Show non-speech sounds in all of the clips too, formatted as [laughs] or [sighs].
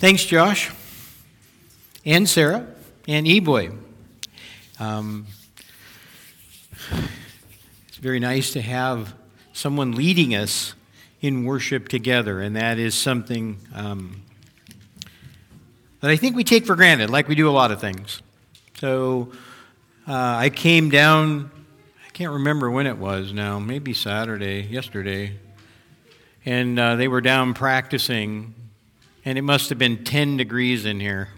Thanks, Josh, and Sarah, and E-Boy. Um, it's very nice to have someone leading us in worship together, and that is something um, that I think we take for granted, like we do a lot of things. So uh, I came down, I can't remember when it was now, maybe Saturday, yesterday, and uh, they were down practicing, and it must have been 10 degrees in here.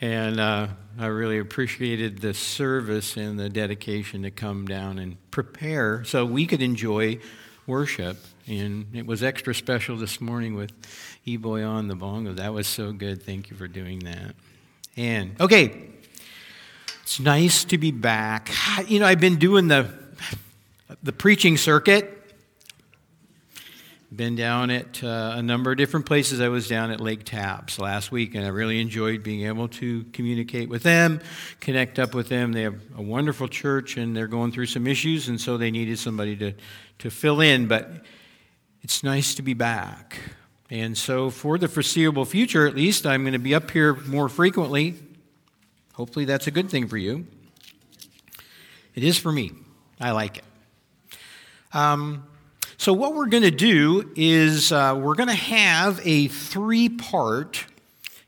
And uh, I really appreciated the service and the dedication to come down and prepare so we could enjoy worship. And it was extra special this morning with E-Boy on the bongo. That was so good. Thank you for doing that. And, okay, it's nice to be back. [sighs] You know, I've been doing the, the preaching circuit been down at uh, a number of different places. I was down at Lake Tapps last week, and I really enjoyed being able to communicate with them, connect up with them. They have a wonderful church, and they're going through some issues, and so they needed somebody to, to fill in. But it's nice to be back. And so, for the foreseeable future, at least, I'm going to be up here more frequently. Hopefully, that's a good thing for you. It is for me. I like it. Um, so, what we're going to do is uh, we're going to have a three part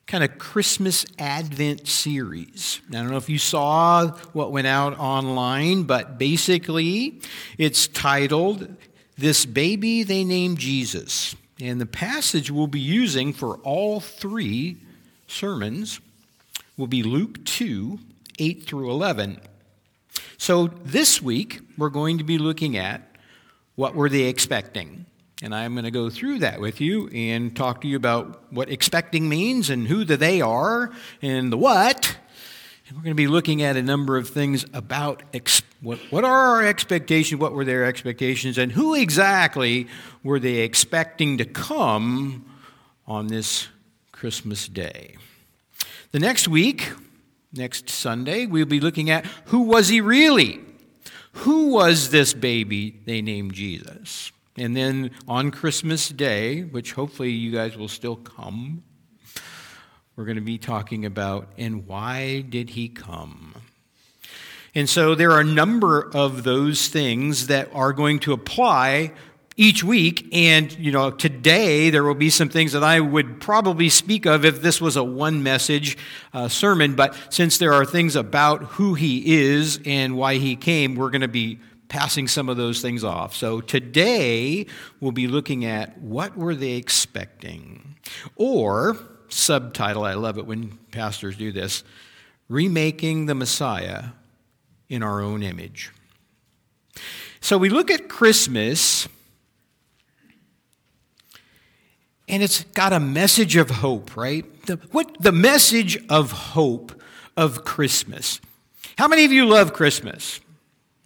kind of Christmas Advent series. I don't know if you saw what went out online, but basically it's titled This Baby They Named Jesus. And the passage we'll be using for all three sermons will be Luke 2 8 through 11. So this week we're going to be looking at what were they expecting? And I'm going to go through that with you and talk to you about what expecting means and who the they are and the what. And we're going to be looking at a number of things about ex- what, what are our expectations, what were their expectations, and who exactly were they expecting to come on this Christmas day. The next week, next Sunday, we'll be looking at who was he really? Who was this baby they named Jesus? And then on Christmas Day, which hopefully you guys will still come, we're going to be talking about and why did he come? And so there are a number of those things that are going to apply each week. And, you know, today there will be some things that I would probably speak of if this was a one message uh, sermon. But since there are things about who he is and why he came, we're going to be passing some of those things off. So today we'll be looking at what were they expecting? Or, subtitle, I love it when pastors do this, remaking the Messiah in our own image. So we look at Christmas and it's got a message of hope, right? The, what the message of hope of Christmas. How many of you love Christmas?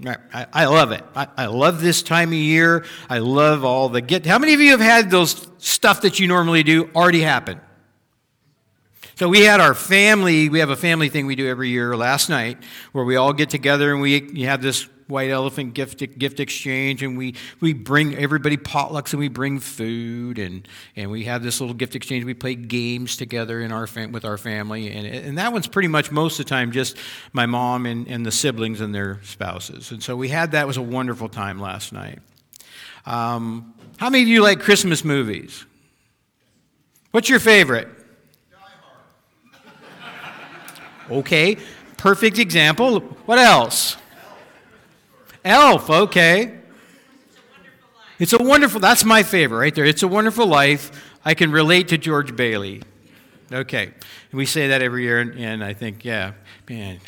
I, I love it. I, I, love this time of year. I love all the get. How many of you have had those stuff that you normally do already happen? So we had our family. We have a family thing we do every year. Last night, where we all get together and we have this white elephant gift gift exchange and we, we bring everybody potlucks and we bring food and, and we have this little gift exchange. We play games together in our fam- with our family and, and that one's pretty much most of the time just my mom and, and the siblings and their spouses. And so we had that. It was a wonderful time last night. Um, how many of you like christmas movies? What's your favorite? Okay perfect example. What else Elf, okay. It's a wonderful, that's my favorite right there. It's a wonderful life. I can relate to George Bailey. Okay. We say that every year, and, I think, yeah, man.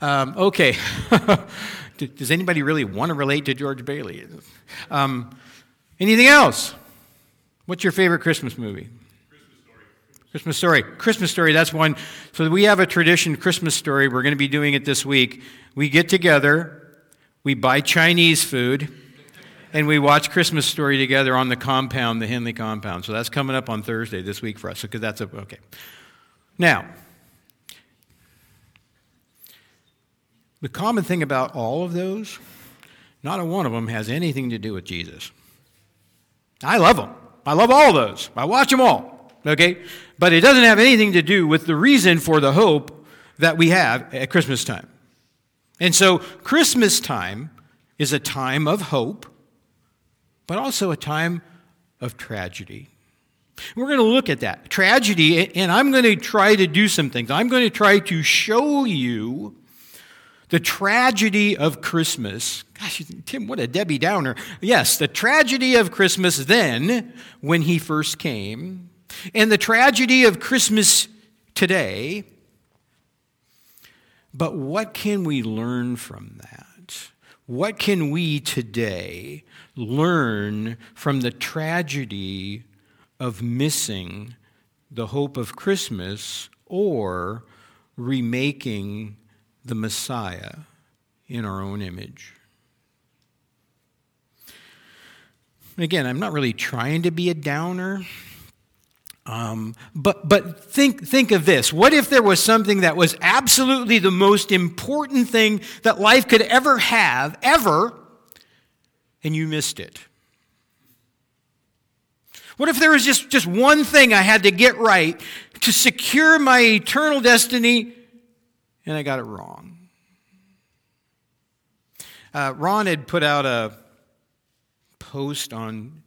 Um, okay. [laughs] Does anybody really want to relate to George Bailey? Um, anything else? What's your favorite Christmas movie? Christmas Story. Christmas story. Christmas story, that's one. So we have a tradition, Christmas story. We're going to be doing it this week. We get together we buy Chinese food, and we watch Christmas Story together on the compound, the Henley compound. So that's coming up on Thursday this week for us. Because that's a, okay. Now, the common thing about all of those, not a one of them has anything to do with Jesus. I love them. I love all those. I watch them all. okay? But it doesn't have anything to do with the reason for the hope that we have at Christmas time. And so, Christmas time is a time of hope, but also a time of tragedy. We're going to look at that tragedy, and I'm going to try to do some things. I'm going to try to show you the tragedy of Christmas. Gosh, Tim, what a Debbie Downer. Yes, the tragedy of Christmas then, when he first came, and the tragedy of Christmas today. But what can we learn from that? What can we today learn from the tragedy of missing the hope of Christmas or remaking the Messiah in our own image. Again, I'm not really trying to be a downer. Um, but but think, think of this. What if there was something that was absolutely the most important thing that life could ever have, ever, and you missed it? What if there was just, just one thing I had to get right to secure my eternal destiny and I got it wrong? Uh, Ron had put out a post on,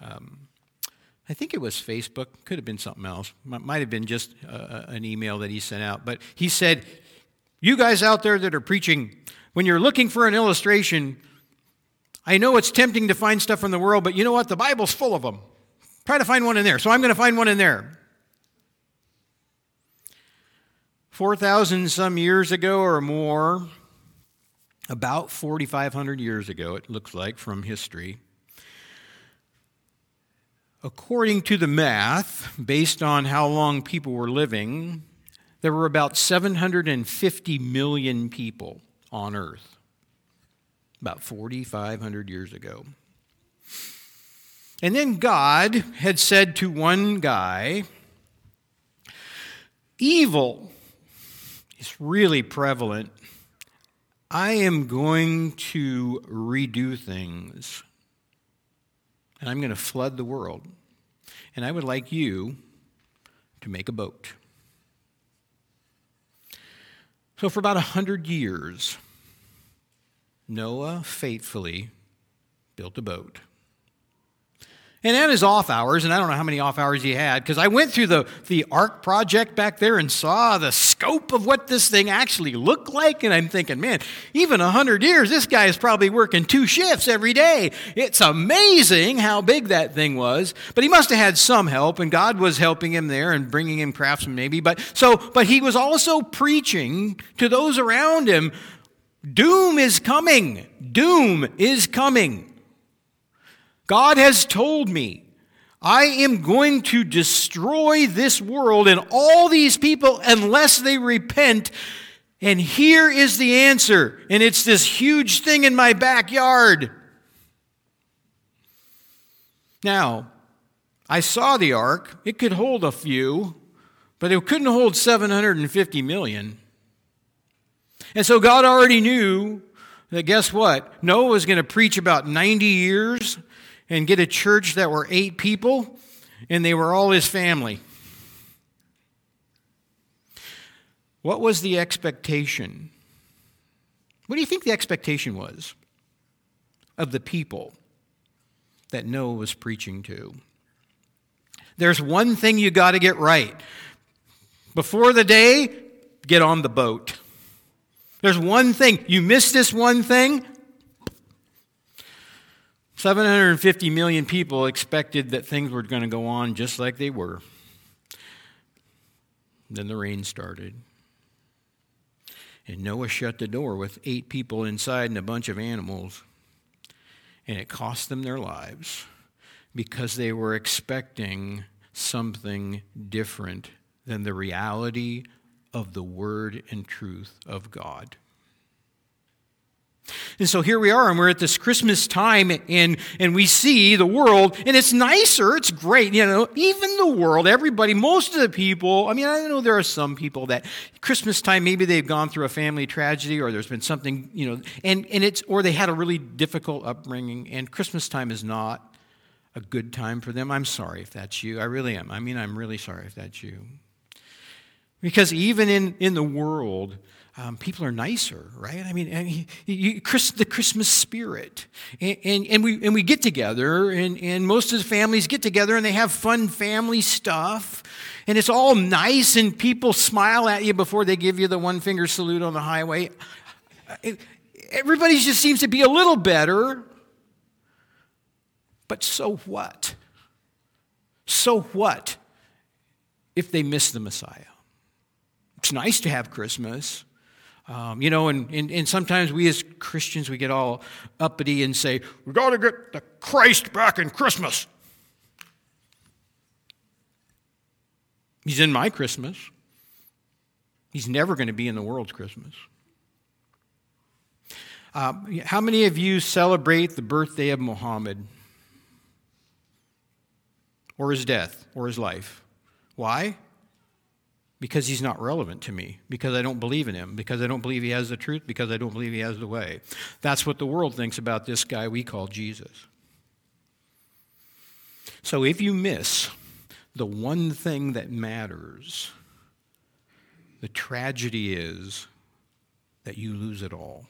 um, I think it was Facebook, could have been something else, might have been just uh, an email that he sent out, but he said, You guys out there that are preaching, when you're looking for an illustration, I know it's tempting to find stuff from the world, but you know what? The Bible's full of them. Try to find one in there. So I'm going to find one in there. 4,000 some years ago or more, about 4,500 years ago, it looks like from history, according to the math, based on how long people were living, there were about 750 million people on earth about 4,500 years ago. And then God had said to one guy, Evil is really prevalent. I am going to redo things. And I'm going to flood the world. And I would like you to make a boat. So, for about a hundred years, Noah faithfully built a boat. And at his off hours, and I don't know how many off hours he had, because I went through the, the ARC project back there and saw the scope of what this thing actually looked like. And I'm thinking, man, even 100 years, this guy is probably working two shifts every day. It's amazing how big that thing was. But he must have had some help, and God was helping him there and bringing him craftsmen maybe. But so, but he was also preaching to those around him Doom is coming. Doom is coming. God has told me I am going to destroy this world and all these people unless they repent. And here is the answer. And it's this huge thing in my backyard. Now, I saw the ark. It could hold a few, but it couldn't hold 750 million. And so God already knew that guess what? Noah was going to preach about 90 years and get a church that were eight people, and they were all his family. What was the expectation? What do you think the expectation was of the people that Noah was preaching to? There's one thing you got to get right. Before the day, get on the boat. There's one thing. You miss this one thing. 750 million people expected that things were going to go on just like they were. Then the rain started. And Noah shut the door with eight people inside and a bunch of animals. And it cost them their lives because they were expecting something different than the reality of the word and truth of God. And so here we are, and we're at this Christmas time, and, and we see the world, and it's nicer, it's great. You know, even the world, everybody, most of the people, I mean, I know there are some people that Christmas time, maybe they've gone through a family tragedy, or there's been something, you know, and, and it's, or they had a really difficult upbringing, and Christmas time is not a good time for them. I'm sorry if that's you. I really am. I mean, I'm really sorry if that's you. Because even in, in the world, um, people are nicer, right? I mean, Chris, the Christmas spirit. And, and, and, we, and we get together, and, and most of the families get together and they have fun family stuff. And it's all nice, and people smile at you before they give you the one finger salute on the highway. Everybody just seems to be a little better. But so what? So what if they miss the Messiah? It's nice to have Christmas. Um, you know, and, and, and sometimes we as Christians, we get all uppity and say, we got to get the Christ back in Christmas. He's in my Christmas. He's never going to be in the world's Christmas. Uh, how many of you celebrate the birthday of Muhammad? Or his death, or his life? Why? Because he's not relevant to me, because I don't believe in him, because I don't believe he has the truth, because I don't believe he has the way. That's what the world thinks about this guy we call Jesus. So if you miss the one thing that matters, the tragedy is that you lose it all.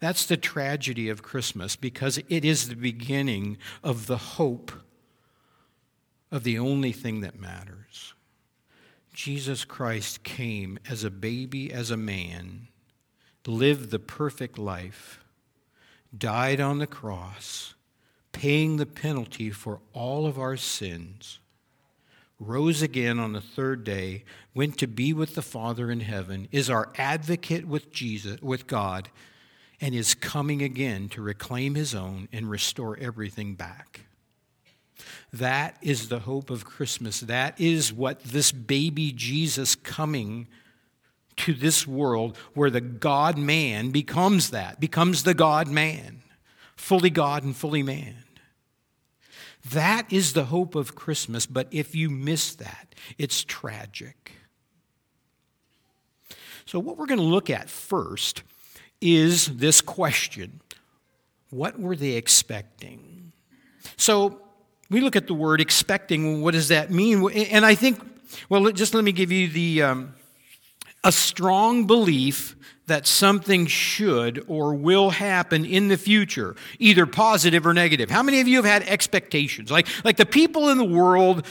That's the tragedy of Christmas because it is the beginning of the hope of the only thing that matters. Jesus Christ came as a baby, as a man, lived the perfect life, died on the cross, paying the penalty for all of our sins, rose again on the third day, went to be with the Father in heaven, is our advocate with Jesus, with God, and is coming again to reclaim his own and restore everything back. That is the hope of Christmas. That is what this baby Jesus coming to this world, where the God man becomes that, becomes the God man, fully God and fully man. That is the hope of Christmas, but if you miss that, it's tragic. So, what we're going to look at first is this question What were they expecting? So, we look at the word expecting. What does that mean? And I think, well, just let me give you the um, a strong belief that something should or will happen in the future, either positive or negative. How many of you have had expectations? Like, like the people in the world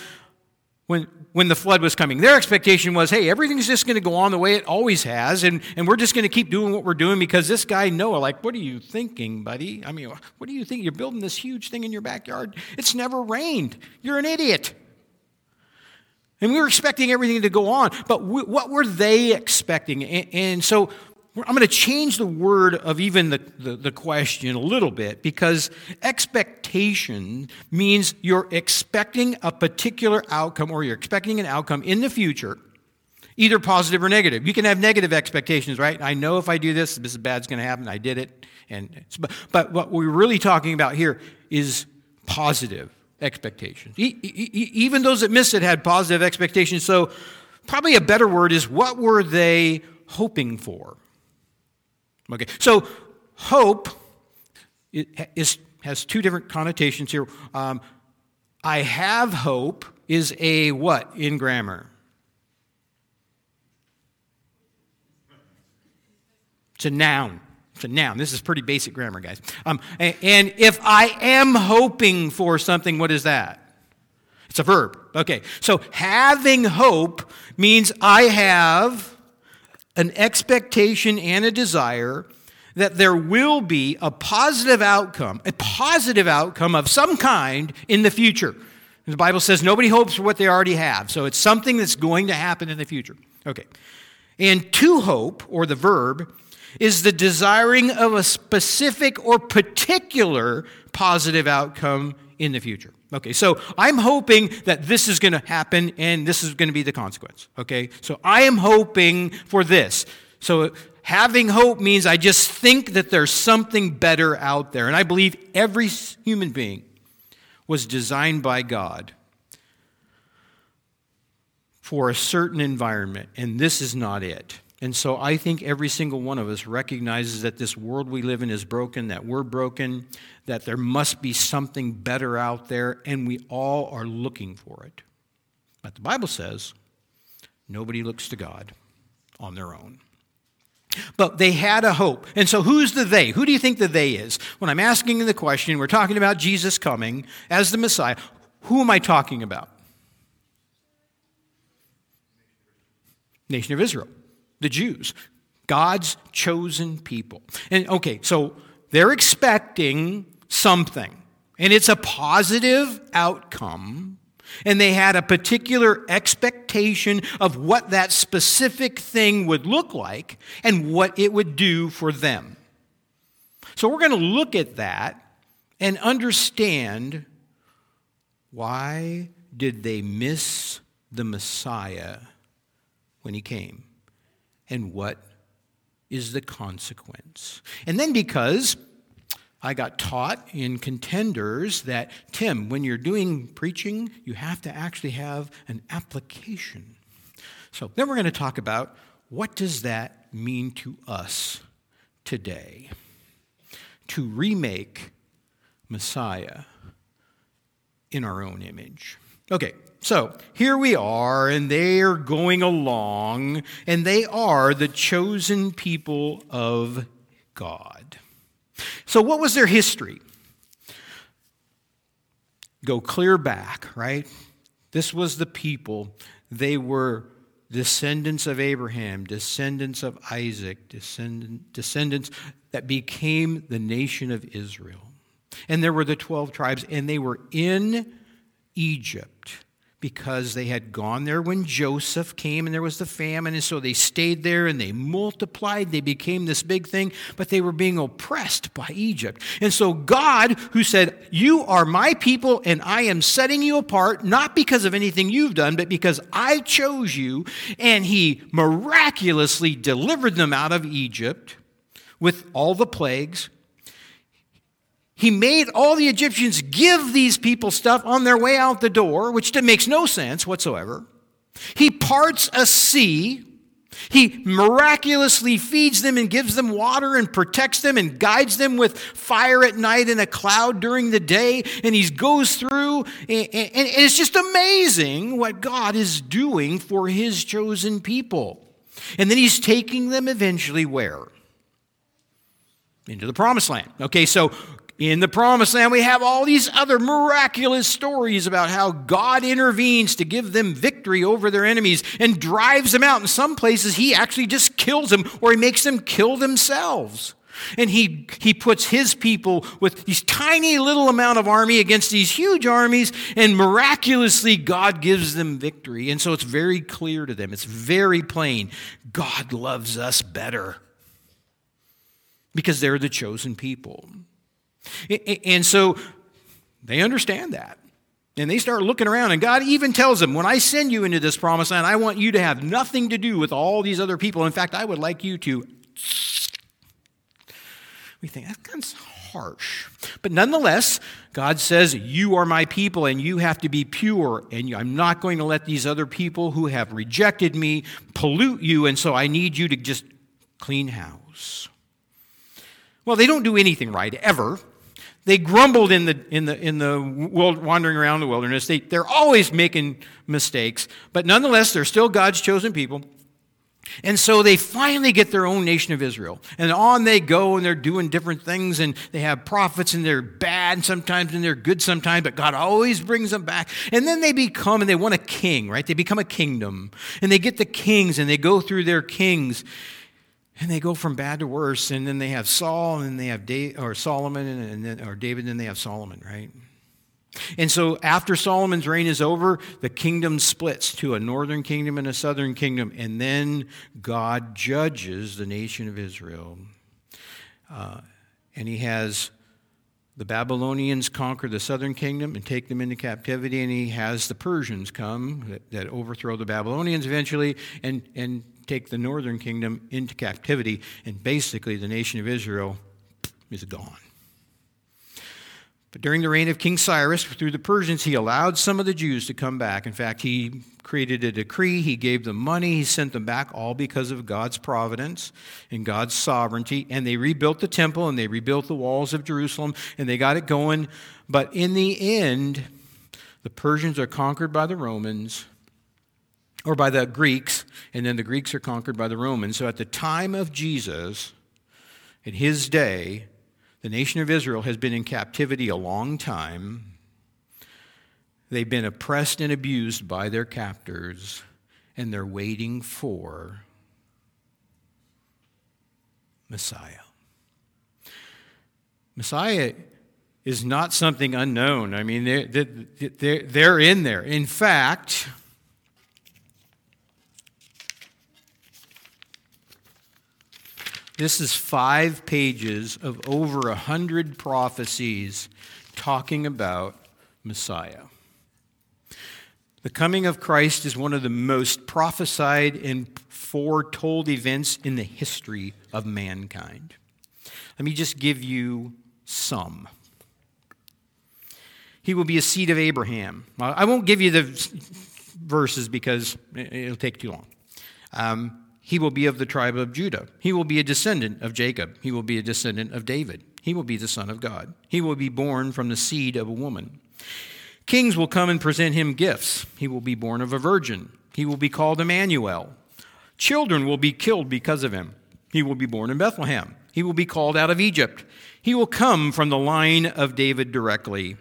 when, when the flood was coming. Their expectation was, hey, everything's just going to go on the way it always has, and, and we're just going to keep doing what we're doing because this guy, Noah, like, what are you thinking, buddy? I mean, what do you think? You're building this huge thing in your backyard. It's never rained. You're an idiot. And we were expecting everything to go on, but what were they expecting? And, and so I'm going to change the word of even the, the, the, question a little bit because expectation means you're expecting a particular outcome or you're expecting an outcome in the future, either positive or negative. You can have negative expectations, right? I know if I do this, this is bad's going to happen. I did it. And, but what we're really talking about here is positive expectations. even those that missed it had positive expectations. So, probably a better word is what were they hoping for? Okay, so hope is, has two different connotations here. Um, I have hope is a what in grammar? It's a noun. It's a noun. This is pretty basic grammar, guys. Um, and if I am hoping for something, what is that? It's a verb. Okay, so having hope means I have an expectation and a desire that there will be a positive outcome, a positive outcome of some kind in the future. The Bible says nobody hopes for what they already have, so it's something that's going to happen in the future. Okay. And to hope, or the verb, is the desiring of a specific or particular positive outcome in the future. Okay, so I'm hoping that this is going to happen and this is going to be the consequence. Okay, so I am hoping for this. So having hope means I just think that there's something better out there. And I believe every human being was designed by God for a certain environment, and this is not it. And so I think every single one of us recognizes that this world we live in is broken, that we're broken, that there must be something better out there, and we all are looking for it. But the Bible says nobody looks to God on their own. But they had a hope. And so, who's the they? Who do you think the they is? When I'm asking the question, we're talking about Jesus coming as the Messiah. Who am I talking about? Nation of Israel, the Jews, God's chosen people. And okay, so they're expecting something, and it's a positive outcome. And they had a particular expectation of what that specific thing would look like and what it would do for them. So we're going to look at that and understand why did they miss the Messiah when he came? And what is the consequence? And then because I got taught in contenders that, Tim, when you're doing preaching, you have to actually have an application. So then we're going to talk about what does that mean to us today? To remake Messiah in our own image. Okay, so here we are, and they are going along, and they are the chosen people of God. So, what was their history? Go clear back, right? This was the people. They were descendants of Abraham, descendants of Isaac, descendant, descendants that became the nation of Israel. And there were the 12 tribes, and they were in Egypt because they had gone there when Joseph came and there was the famine. And so they stayed there and they multiplied. They became this big thing, but they were being oppressed by Egypt. And so God, who said, You are my people and I am setting you apart, not because of anything you've done, but because I chose you, and he miraculously delivered them out of Egypt with all the plagues. He made all the Egyptians give these people stuff on their way out the door, which makes no sense whatsoever. He parts a sea. He miraculously feeds them and gives them water and protects them and guides them with fire at night and a cloud during the day. And he goes through, and it's just amazing what God is doing for his chosen people. And then he's taking them eventually where? Into the promised land. Okay, so in the promised land, we have all these other miraculous stories about how God intervenes to give them victory over their enemies and drives them out. In some places, He actually just kills them or He makes them kill themselves. And he, he puts his people with these tiny little amount of army against these huge armies, and miraculously God gives them victory. And so it's very clear to them. It's very plain. God loves us better because they're the chosen people. And so they understand that. And they start looking around, and God even tells them, When I send you into this promised land, I want you to have nothing to do with all these other people. In fact, I would like you to. We think that's harsh. But nonetheless, God says, You are my people, and you have to be pure. And I'm not going to let these other people who have rejected me pollute you, and so I need you to just clean house. Well, they don't do anything right, ever. They grumbled in the, in the, in the world, wandering around the wilderness. They, they're always making mistakes, but nonetheless, they're still God's chosen people. And so they finally get their own nation of Israel. And on they go, and they're doing different things, and they have prophets, and they're bad sometimes, and they're good sometimes, but God always brings them back. And then they become, and they want a king, right? They become a kingdom. And they get the kings, and they go through their kings. And they go from bad to worse, and then they have Saul, and then they have David, or Solomon, and then, or David, and then they have Solomon, right? And so after Solomon's reign is over, the kingdom splits to a northern kingdom and a southern kingdom, and then God judges the nation of Israel. Uh, and he has the Babylonians conquer the southern kingdom and take them into captivity, and he has the Persians come that, that overthrow the Babylonians eventually and, and take the northern kingdom into captivity, and basically the nation of Israel is gone. But during the reign of King Cyrus, through the Persians, he allowed some of the Jews to come back. In fact, he created a decree, he gave them money, he sent them back, all because of God's providence and God's sovereignty. And they rebuilt the temple and they rebuilt the walls of Jerusalem and they got it going. But in the end, the Persians are conquered by the Romans or by the Greeks, and then the Greeks are conquered by the Romans. So at the time of Jesus, in his day, the nation of Israel has been in captivity a long time. They've been oppressed and abused by their captors, and they're waiting for Messiah. Messiah is not something unknown. I mean, they're, they're, they're in there. In fact, This is five pages of over a hundred prophecies talking about Messiah. The coming of Christ is one of the most prophesied and foretold events in the history of mankind. Let me just give you some. He will be a seed of Abraham. I won't give you the verses because it'll take too long. Um, he will be of the tribe of Judah. He will be a descendant of Jacob. He will be a descendant of David. He will be the Son of God. He will be born from the seed of a woman. Kings will come and present him gifts. He will be born of a virgin. He will be called Emmanuel. Children will be killed because of him. He will be born in Bethlehem. He will be called out of Egypt. He will come from the line of David directly.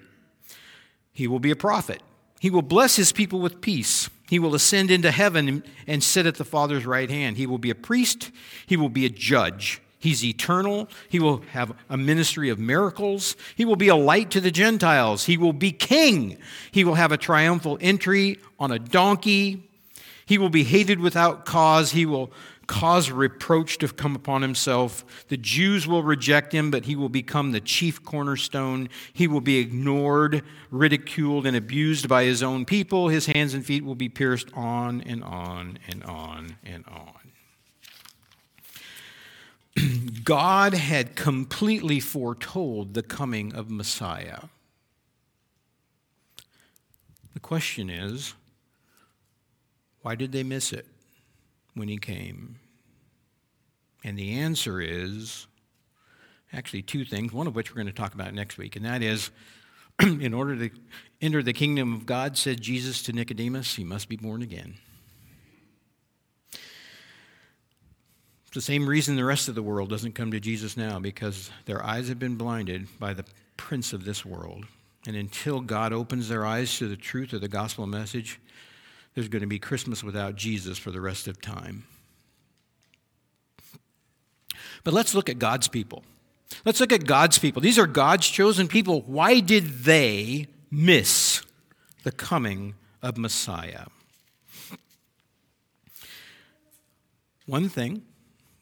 He will be a prophet. He will bless his people with peace. He will ascend into heaven and sit at the Father's right hand. He will be a priest. He will be a judge. He's eternal. He will have a ministry of miracles. He will be a light to the Gentiles. He will be king. He will have a triumphal entry on a donkey. He will be hated without cause. He will cause reproach to come upon himself. The Jews will reject him, but he will become the chief cornerstone. He will be ignored, ridiculed, and abused by his own people. His hands and feet will be pierced on and on and on and on. [clears throat] God had completely foretold the coming of Messiah. The question is, why did they miss it? When he came? And the answer is actually two things, one of which we're going to talk about next week, and that is [clears throat] in order to enter the kingdom of God, said Jesus to Nicodemus, he must be born again. It's the same reason the rest of the world doesn't come to Jesus now, because their eyes have been blinded by the prince of this world. And until God opens their eyes to the truth of the gospel message, there's going to be Christmas without Jesus for the rest of time. But let's look at God's people. Let's look at God's people. These are God's chosen people. Why did they miss the coming of Messiah? One thing,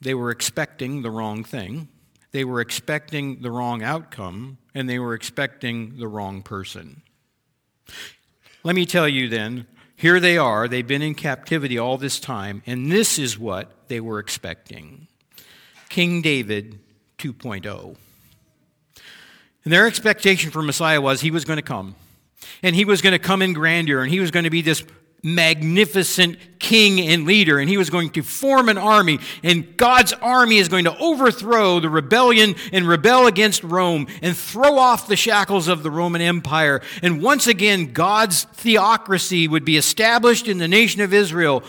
they were expecting the wrong thing. They were expecting the wrong outcome, and they were expecting the wrong person. Let me tell you then here they are, they've been in captivity all this time, and this is what they were expecting King David 2.0. And their expectation for Messiah was he was going to come. And he was going to come in grandeur, and he was going to be this magnificent king and leader, and he was going to form an army, and God's army is going to overthrow the rebellion and rebel against Rome and throw off the shackles of the Roman Empire. And once again, God's theocracy would be established in the nation of Israel.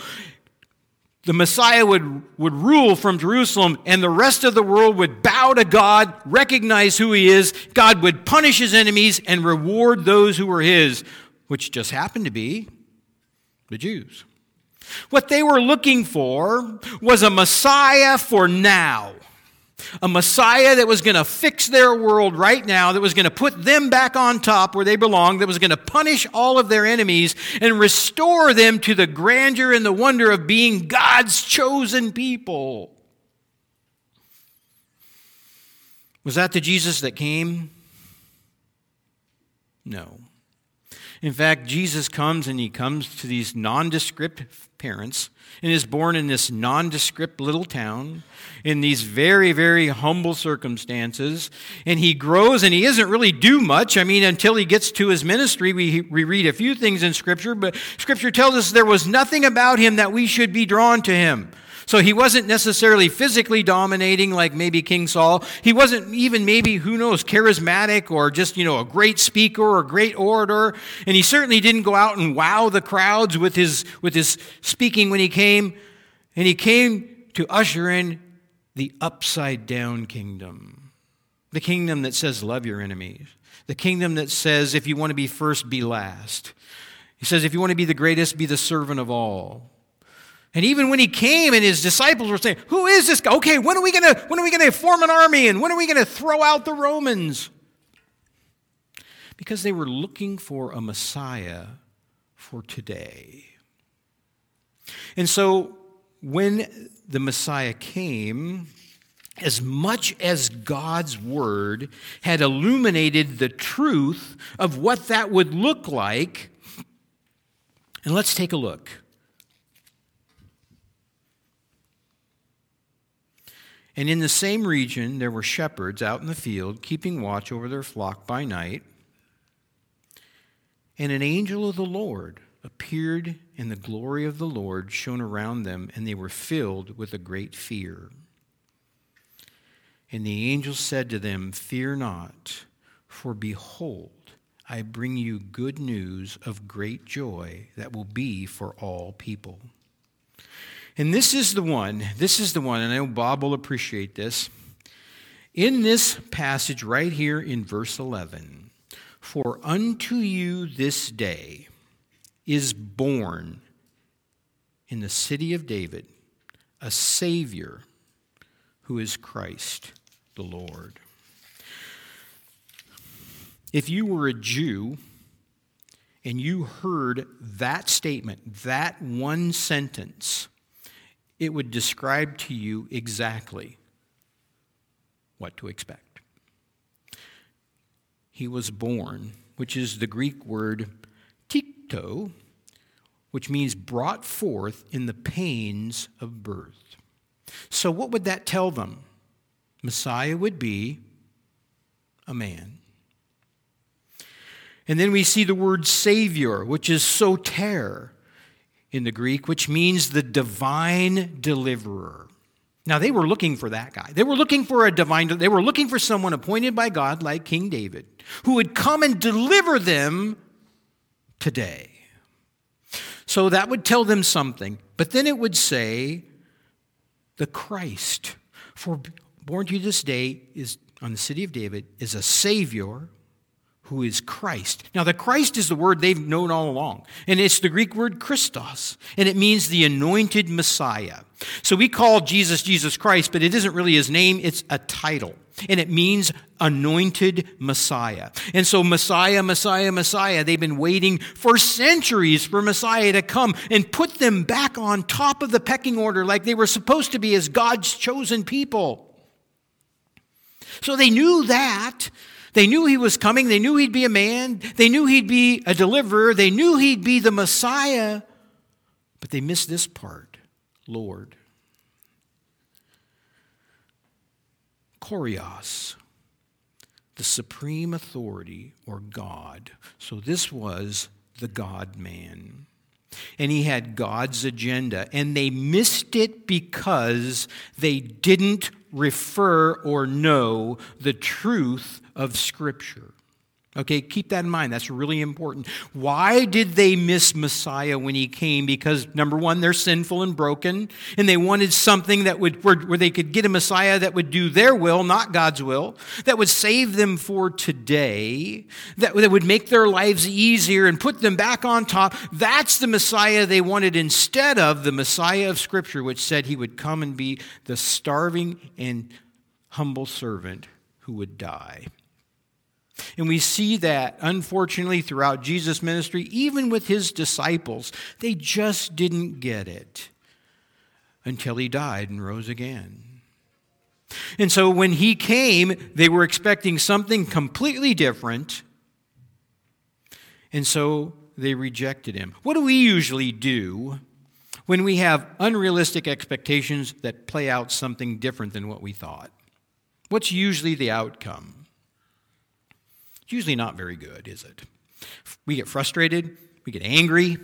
The Messiah would, would rule from Jerusalem, and the rest of the world would bow to God, recognize who He is. God would punish His enemies and reward those who were His, which just happened to be the Jews. What they were looking for was a Messiah for now. A Messiah that was going to fix their world right now, that was going to put them back on top where they belong, that was going to punish all of their enemies and restore them to the grandeur and the wonder of being God's chosen people. Was that the Jesus that came? No. In fact, Jesus comes and he comes to these nondescript parents and is born in this nondescript little town in these very, very humble circumstances. And he grows and he doesn't really do much. I mean, until he gets to his ministry, we, we read a few things in Scripture, but Scripture tells us there was nothing about him that we should be drawn to him. So he wasn't necessarily physically dominating like maybe King Saul. He wasn't even maybe, who knows, charismatic or just, you know, a great speaker or a great orator. And he certainly didn't go out and wow the crowds with his, with his speaking when he came. And he came to usher in the upside down kingdom. The kingdom that says, love your enemies. The kingdom that says, if you want to be first, be last. He says, if you want to be the greatest, be the servant of all. And even when he came and his disciples were saying, Who is this guy? Okay, when are we gonna when are we gonna form an army and when are we gonna throw out the Romans? Because they were looking for a Messiah for today. And so when the Messiah came, as much as God's word had illuminated the truth of what that would look like, and let's take a look. And in the same region, there were shepherds out in the field, keeping watch over their flock by night. And an angel of the Lord appeared, and the glory of the Lord shone around them, and they were filled with a great fear. And the angel said to them, Fear not, for behold, I bring you good news of great joy that will be for all people. And this is the one, this is the one, and I know Bob will appreciate this. In this passage right here in verse 11, for unto you this day is born in the city of David a Savior who is Christ the Lord. If you were a Jew and you heard that statement, that one sentence, it would describe to you exactly what to expect. He was born, which is the Greek word tikto, which means brought forth in the pains of birth. So, what would that tell them? Messiah would be a man. And then we see the word Savior, which is soter, in the Greek, which means the divine deliverer. Now, they were looking for that guy. They were looking for a divine, they were looking for someone appointed by God like King David who would come and deliver them today. So that would tell them something. But then it would say, the Christ, for born to you this day is on the city of David, is a Savior who is Christ. Now, the Christ is the word they've known all along, and it's the Greek word Christos, and it means the anointed Messiah. So we call Jesus Jesus Christ, but it isn't really his name, it's a title, and it means anointed Messiah. And so, Messiah, Messiah, Messiah, they've been waiting for centuries for Messiah to come and put them back on top of the pecking order like they were supposed to be as God's chosen people. So they knew that. They knew he was coming. They knew he'd be a man. They knew he'd be a deliverer. They knew he'd be the Messiah. But they missed this part Lord. Kurios, the supreme authority or God. So this was the God man. And he had God's agenda. And they missed it because they didn't refer or know the truth of Scripture. Okay, keep that in mind. That's really important. Why did they miss Messiah when he came? Because number one, they're sinful and broken, and they wanted something that would where, where, they could get a Messiah that would do their will, not God's will, that would save them for today, that, that would make their lives easier and put them back on top. That's the Messiah they wanted instead of the Messiah of Scripture, which said he would come and be the starving and humble servant who would die. And we see that, unfortunately, throughout Jesus' ministry, even with his disciples, they just didn't get it until he died and rose again. And so when he came, they were expecting something completely different. And so they rejected him. What do we usually do when we have unrealistic expectations that play out something different than what we thought? What's usually the outcome? It's usually not very good, is it? We get frustrated, we get angry,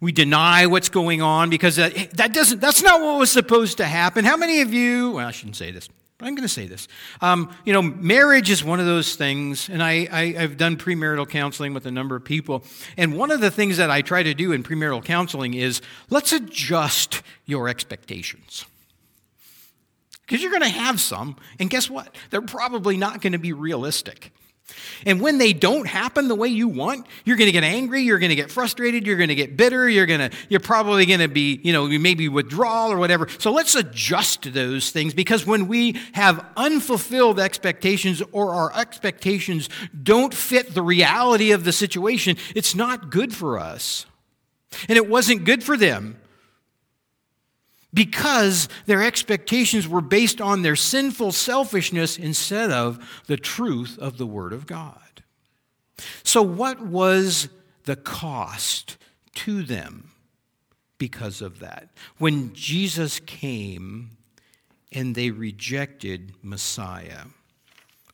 we deny what's going on because that, that doesn't, that's not what was supposed to happen. How many of you, well, I shouldn't say this, but I'm going to say this. Um, you know, marriage is one of those things, and I, I, I've done premarital counseling with a number of people. And one of the things that I try to do in premarital counseling is let's adjust your expectations. Because you're going to have some, and guess what? They're probably not going to be realistic. And when they don't happen the way you want, you're going to get angry, you're going to get frustrated, you're going to get bitter, you're going to you're probably going to be, you know, maybe withdrawal or whatever. So let's adjust those things because when we have unfulfilled expectations or our expectations don't fit the reality of the situation, it's not good for us. And it wasn't good for them because their expectations were based on their sinful selfishness instead of the truth of the Word of God. So, what was the cost to them because of that? When Jesus came and they rejected Messiah,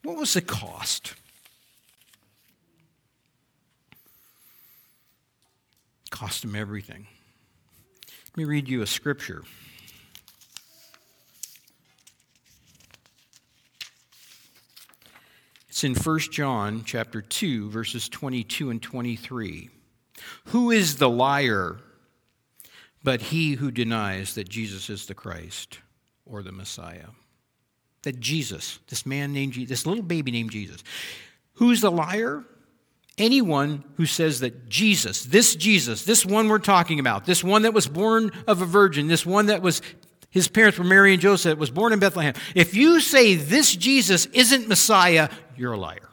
what was the cost? Cost them everything. Let me read you a scripture. It's in 1 John chapter 2 verses 22 and 23. Who is the liar but he who denies that Jesus is the Christ or the Messiah? That Jesus, this man named Jesus, this little baby named Jesus. Who's the liar? Anyone who says that Jesus, this Jesus, this one we're talking about, this one that was born of a virgin, this one that was his parents were Mary and Joseph, was born in Bethlehem. If you say this Jesus isn't Messiah, you're a liar.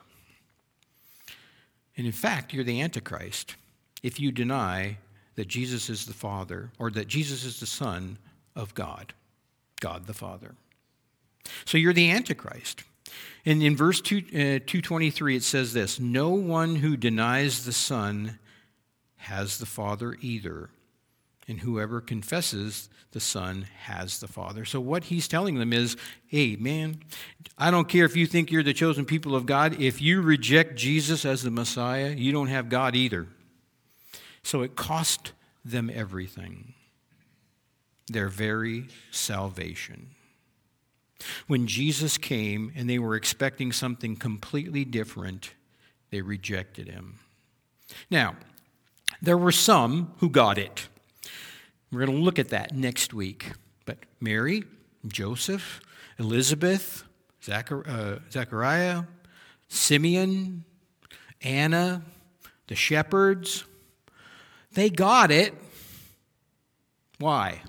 And in fact, you're the Antichrist if you deny that Jesus is the Father or that Jesus is the Son of God, God the Father. So you're the Antichrist. And in verse 2, uh, 223, it says this No one who denies the Son has the Father either and whoever confesses the Son has the Father. So, what he's telling them is hey, man, I don't care if you think you're the chosen people of God. If you reject Jesus as the Messiah, you don't have God either. So, it cost them everything their very salvation. When Jesus came and they were expecting something completely different, they rejected him. Now, there were some who got it. We're going to look at that next week. But Mary, Joseph, Elizabeth, uh, Zechariah, Simeon, Anna, the shepherds, they got it. Why?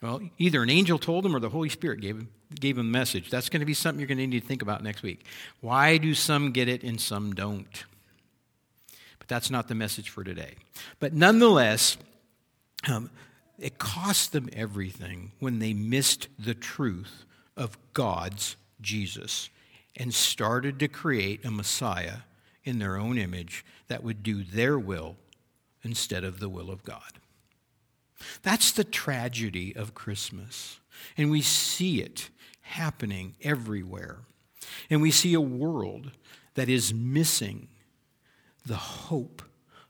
Well, either an angel told them or the Holy Spirit gave them, gave a message. That's going to be something you're going to need to think about next week. Why do some get it and some don't? But that's not the message for today. But nonetheless, um, it cost them everything when they missed the truth of God's Jesus and started to create a Messiah in their own image that would do their will instead of the will of God. That's the tragedy of Christmas. And we see it happening everywhere. And we see a world that is missing the hope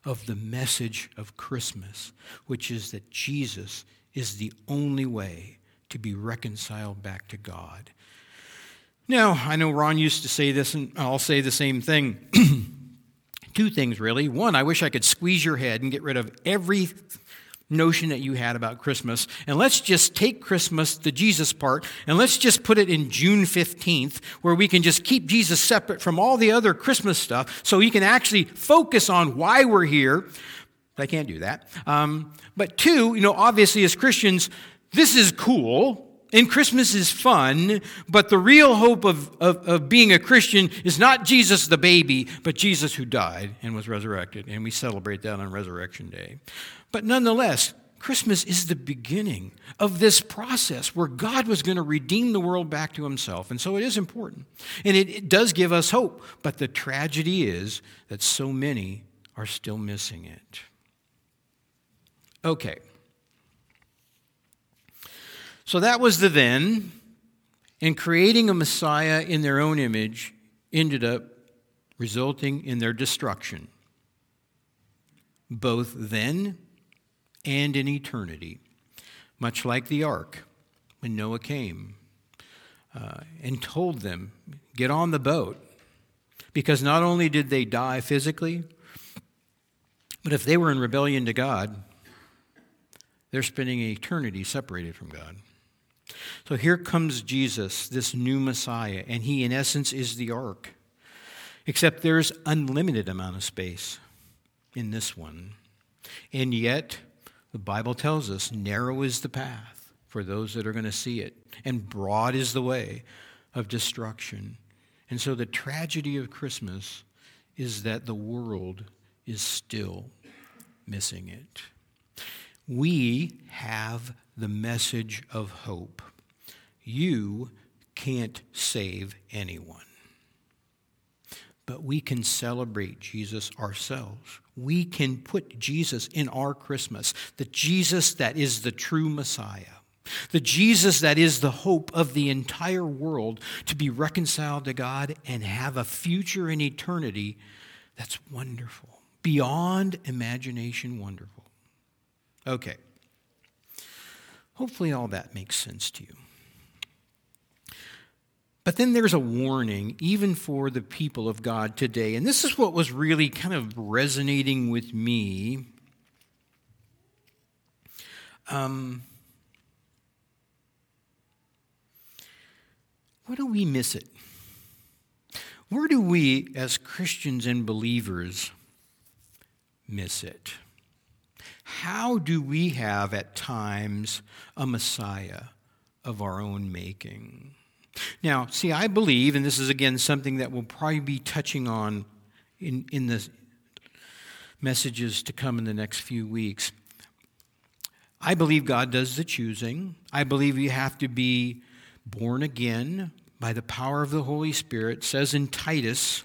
of the message of Christmas, which is that Jesus is the only way to be reconciled back to God. Now, I know Ron used to say this, and I'll say the same thing. [clears throat] Two things, really. One, I wish I could squeeze your head and get rid of every notion that you had about Christmas. And let's just take Christmas, the Jesus part, and let's just put it in June 15th, where we can just keep Jesus separate from all the other Christmas stuff so he can actually focus on why we're here. I can't do that. Um, but two, you know, obviously as Christians, this is cool. And Christmas is fun, but the real hope of, of, of, being a Christian is not Jesus the baby, but Jesus who died and was resurrected. And we celebrate that on Resurrection Day. But nonetheless, Christmas is the beginning of this process where God was going to redeem the world back to himself. And so it is important. And it, it, does give us hope. But the tragedy is that so many are still missing it. Okay. So that was the then. And creating a Messiah in their own image ended up resulting in their destruction, both then and in eternity, much like the ark when Noah came uh, and told them, Get on the boat. Because not only did they die physically, but if they were in rebellion to God, they're spending eternity separated from God. So here comes Jesus, this new Messiah, and he, in essence, is the ark. Except there's unlimited amount of space in this one. And yet, the Bible tells us narrow is the path for those that are going to see it, and broad is the way of destruction. And so the tragedy of Christmas is that the world is still missing it. We have the message of hope. You can't save anyone but we can celebrate Jesus ourselves. We can put Jesus in our Christmas, the Jesus that is the true Messiah, the Jesus that is the hope of the entire world to be reconciled to God and have a future in eternity that's wonderful, beyond imagination wonderful. Okay. Hopefully, all that makes sense to you. But then there's a warning, even for the people of God today. And this is what was really kind of resonating with me. Um, where do we miss it? Where do we, as Christians and believers, miss it? How do we have at times a Messiah of our own making? Now, see, I believe, and this is again something that we'll probably be touching on in, in the messages to come in the next few weeks. I believe God does the choosing. I believe you have to be born again by the power of the Holy Spirit. It says in Titus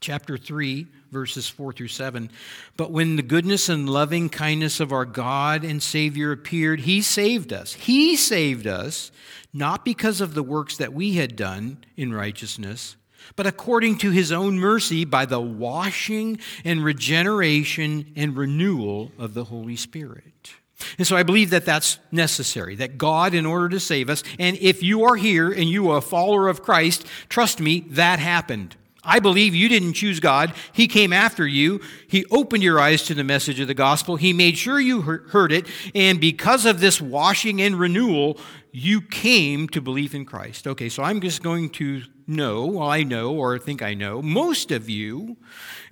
chapter 3, verses 4 through 7. But when the goodness and loving kindness of our God and Savior appeared, He saved us. He saved us, not because of the works that we had done in righteousness, but according to His own mercy by the washing and regeneration and renewal of the Holy Spirit. And so I believe that that's necessary, that God, in order to save us, and if you are here and you are a follower of Christ, trust me, that happened. I believe you didn't choose God. He came after you. He opened your eyes to the message of the gospel. He made sure you heard it. And because of this washing and renewal, you came to believe in Christ. Okay, so I'm just going to know, well, I know or think I know, most of you,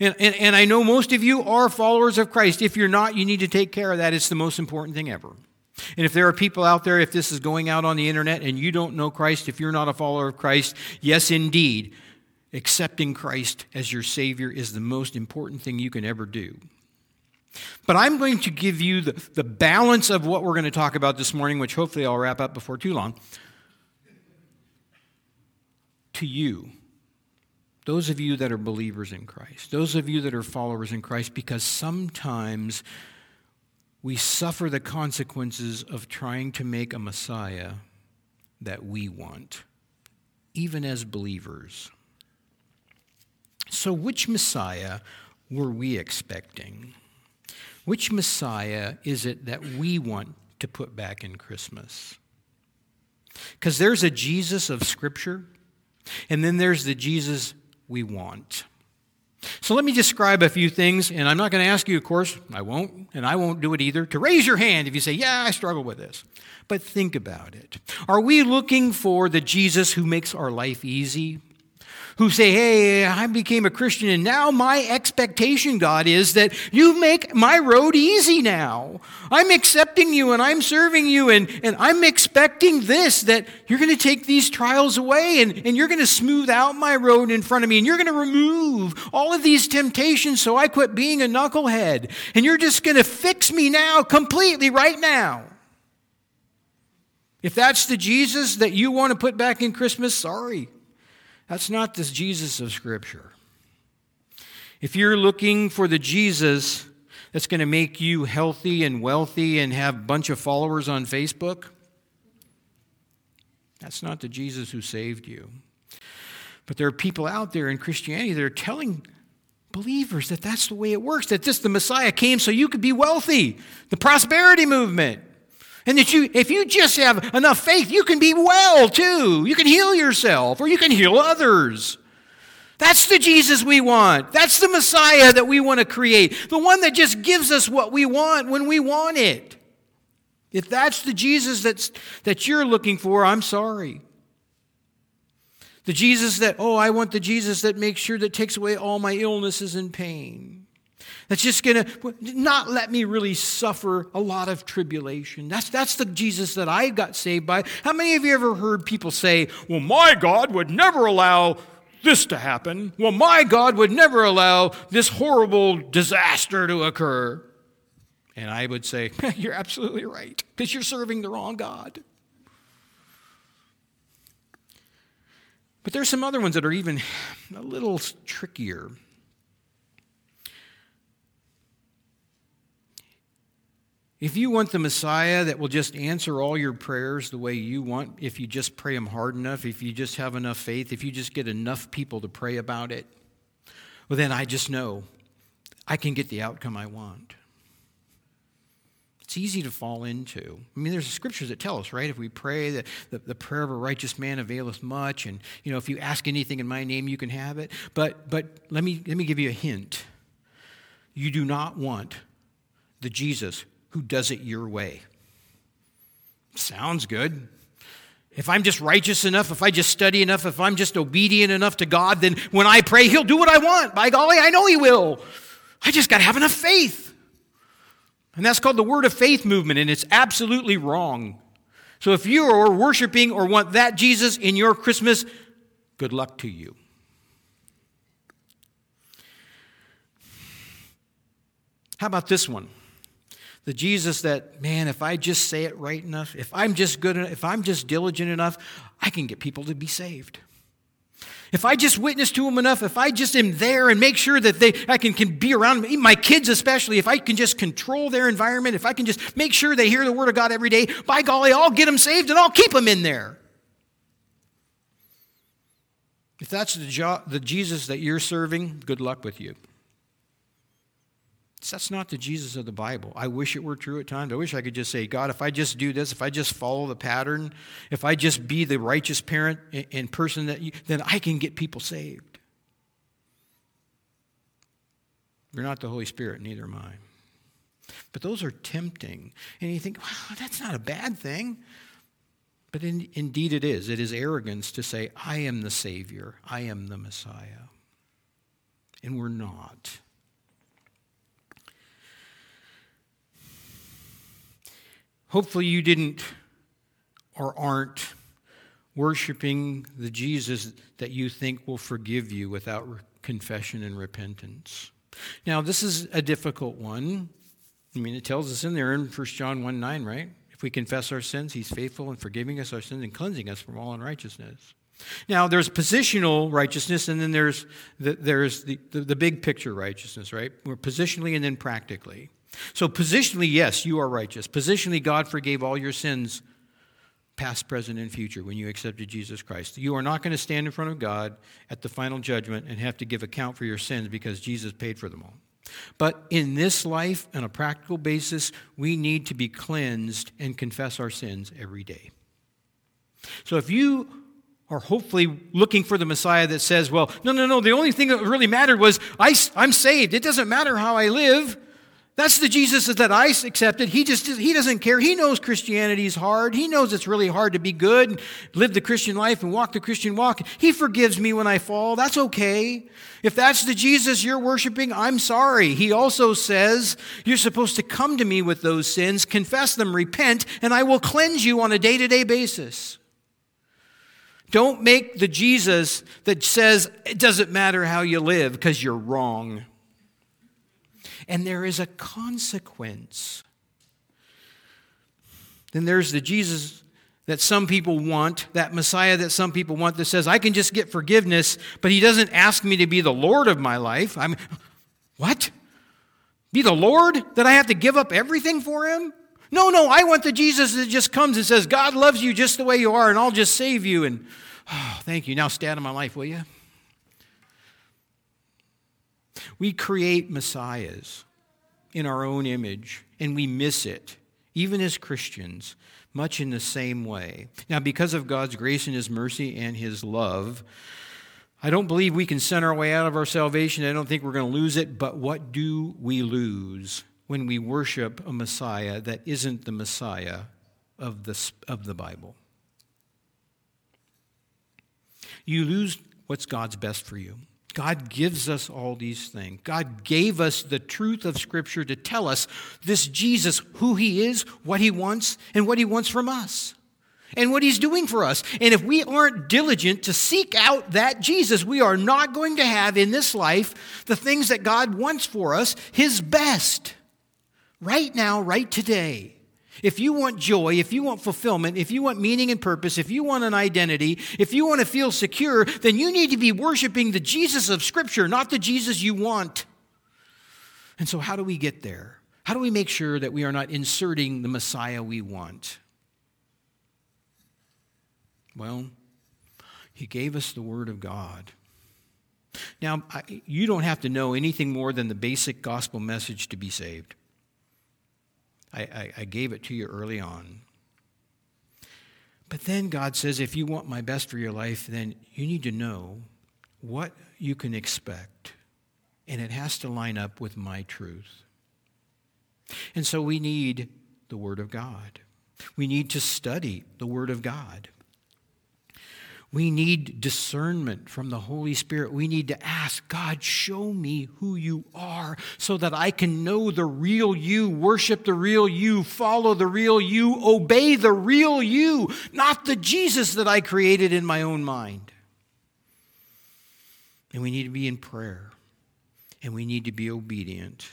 and, and, and I know most of you are followers of Christ. If you're not, you need to take care of that. It's the most important thing ever. And if there are people out there, if this is going out on the internet and you don't know Christ, if you're not a follower of Christ, yes, indeed, accepting Christ as your Savior is the most important thing you can ever do. But I'm going to give you the, the balance of what we're going to talk about this morning, which hopefully I'll wrap up before too long, to you. Those of you that are believers in Christ, those of you that are followers in Christ, because sometimes we suffer the consequences of trying to make a Messiah that we want, even as believers. So, which Messiah were we expecting? Which Messiah is it that we want to put back in Christmas? Because there's a Jesus of Scripture, and then there's the Jesus we want. So let me describe a few things, and I'm not going to ask you, of course, I won't, and I won't do it either, to raise your hand if you say, Yeah, I struggle with this. But think about it. Are we looking for the Jesus who makes our life easy? Who say, Hey, I became a Christian, and now my expectation, God, is that you make my road easy now. I'm accepting you and I'm serving you, and, and I'm expecting this that you're going to take these trials away and, and you're going to smooth out my road in front of me, and you're going to remove all of these temptations so I quit being a knucklehead, and you're just going to fix me now completely right now. If that's the Jesus that you want to put back in Christmas, sorry. That's not the Jesus of Scripture. If you're looking for the Jesus that's going to make you healthy and wealthy and have a bunch of followers on Facebook, that's not the Jesus who saved you. But there are people out there in Christianity that are telling believers that that's the way it works, that this, the Messiah came so you could be wealthy, the prosperity movement. And that you, if you just have enough faith, you can be well too. You can heal yourself or you can heal others. That's the Jesus we want. That's the Messiah that we want to create. The one that just gives us what we want when we want it. If that's the Jesus that's, that you're looking for, I'm sorry. The Jesus that, oh, I want the Jesus that makes sure that takes away all my illnesses and pain that's just going to not let me really suffer a lot of tribulation. That's, that's the Jesus that I got saved by. How many of you ever heard people say, well, my God would never allow this to happen? Well, my God would never allow this horrible disaster to occur. And I would say, [laughs] you're absolutely right, because you're serving the wrong God. But there's some other ones that are even a little trickier. If you want the Messiah that will just answer all your prayers the way you want, if you just pray them hard enough, if you just have enough faith, if you just get enough people to pray about it, well, then I just know I can get the outcome I want. It's easy to fall into. I mean, there's scriptures that tell us, right? If we pray, that the, the prayer of a righteous man availeth much, and you know, if you ask anything in my name, you can have it. But but let me let me give you a hint. You do not want the Jesus who does it your way. Sounds good. If I'm just righteous enough, if I just study enough, if I'm just obedient enough to God, then when I pray, He'll do what I want. By golly, I know He will. I just got to have enough faith. And that's called the Word of Faith movement, and it's absolutely wrong. So if you are worshiping or want that Jesus in your Christmas, good luck to you. How about this one? The Jesus that, man, if I just say it right enough, if I'm just good enough, if I'm just diligent enough, I can get people to be saved. If I just witness to them enough, if I just am there and make sure that they, I can, can be around them, my kids especially, if I can just control their environment, if I can just make sure they hear the Word of God every day, by golly, I'll get them saved and I'll keep them in there. If that's the, jo- the Jesus that you're serving, good luck with you. That's not the Jesus of the Bible. I wish it were true at times. I wish I could just say, God, if I just do this, if I just follow the pattern, if I just be the righteous parent and person that you, then I can get people saved. You're not the Holy Spirit, neither am I. But those are tempting. And you think, wow, that's not a bad thing. But in, indeed it is. It is arrogance to say, I am the Savior, I am the Messiah. And we're not. Hopefully, you didn't or aren't worshiping the Jesus that you think will forgive you without confession and repentance. Now, this is a difficult one. I mean, it tells us in there in 1 John 1 9, right? If we confess our sins, he's faithful in forgiving us our sins and cleansing us from all unrighteousness. Now, there's positional righteousness, and then there's the, there's the, the, the big picture righteousness, right? We're positionally and then practically. So, positionally, yes, you are righteous. Positionally, God forgave all your sins, past, present, and future, when you accepted Jesus Christ. You are not going to stand in front of God at the final judgment and have to give account for your sins because Jesus paid for them all. But in this life, on a practical basis, we need to be cleansed and confess our sins every day. So, if you are hopefully looking for the Messiah that says, well, no, no, no, the only thing that really mattered was I, I'm saved. It doesn't matter how I live. That's the Jesus that I accepted. He just he doesn't care. He knows Christianity is hard. He knows it's really hard to be good and live the Christian life and walk the Christian walk. He forgives me when I fall. That's okay. If that's the Jesus you're worshiping, I'm sorry. He also says you're supposed to come to me with those sins, confess them, repent, and I will cleanse you on a day-to-day basis. Don't make the Jesus that says it doesn't matter how you live because you're wrong and there is a consequence. Then there's the Jesus that some people want, that Messiah that some people want that says, I can just get forgiveness, but he doesn't ask me to be the Lord of my life. I'm, what? Be the Lord? That I have to give up everything for him? No, no, I want the Jesus that just comes and says, God loves you just the way you are, and I'll just save you. And, oh, thank you. Now stay out of my life, will you? We create messiahs in our own image, and we miss it, even as Christians, much in the same way. Now, because of God's grace and His mercy and His love, I don't believe we can send our way out of our salvation. I don't think we're going to lose it, but what do we lose when we worship a Messiah that isn't the Messiah of the, of the Bible? You lose what's God's best for you. God gives us all these things. God gave us the truth of Scripture to tell us this Jesus, who He is, what He wants, and what He wants from us, and what He's doing for us. And if we aren't diligent to seek out that Jesus, we are not going to have in this life the things that God wants for us, His best, right now, right today. If you want joy, if you want fulfillment, if you want meaning and purpose, if you want an identity, if you want to feel secure, then you need to be worshiping the Jesus of Scripture, not the Jesus you want. And so, how do we get there? How do we make sure that we are not inserting the Messiah we want? Well, He gave us the Word of God. Now, you don't have to know anything more than the basic gospel message to be saved. I, I, I gave it to you early on. But then God says, if you want my best for your life, then you need to know what you can expect. And it has to line up with my truth. And so we need the Word of God. We need to study the Word of God. We need discernment from the Holy Spirit. We need to ask, God, show me who you are so that I can know the real you, worship the real you, follow the real you, obey the real you, not the Jesus that I created in my own mind. And we need to be in prayer, and we need to be obedient.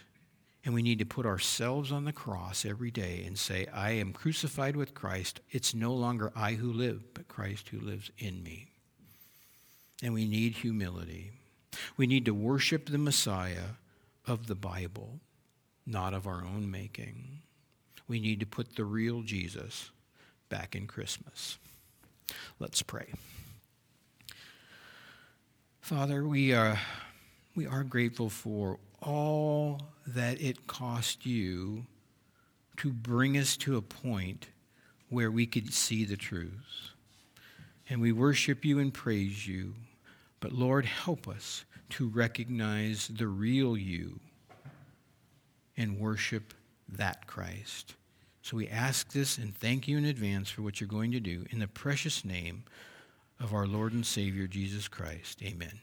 And we need to put ourselves on the cross every day and say, I am crucified with Christ. It's no longer I who live, but Christ who lives in me. And we need humility. We need to worship the Messiah of the Bible, not of our own making. We need to put the real Jesus back in Christmas. Let's pray. Father, we are, we are grateful for all that it cost you to bring us to a point where we could see the truth. And we worship you and praise you. But Lord, help us to recognize the real you and worship that Christ. So we ask this and thank you in advance for what you're going to do in the precious name of our Lord and Savior Jesus Christ. Amen.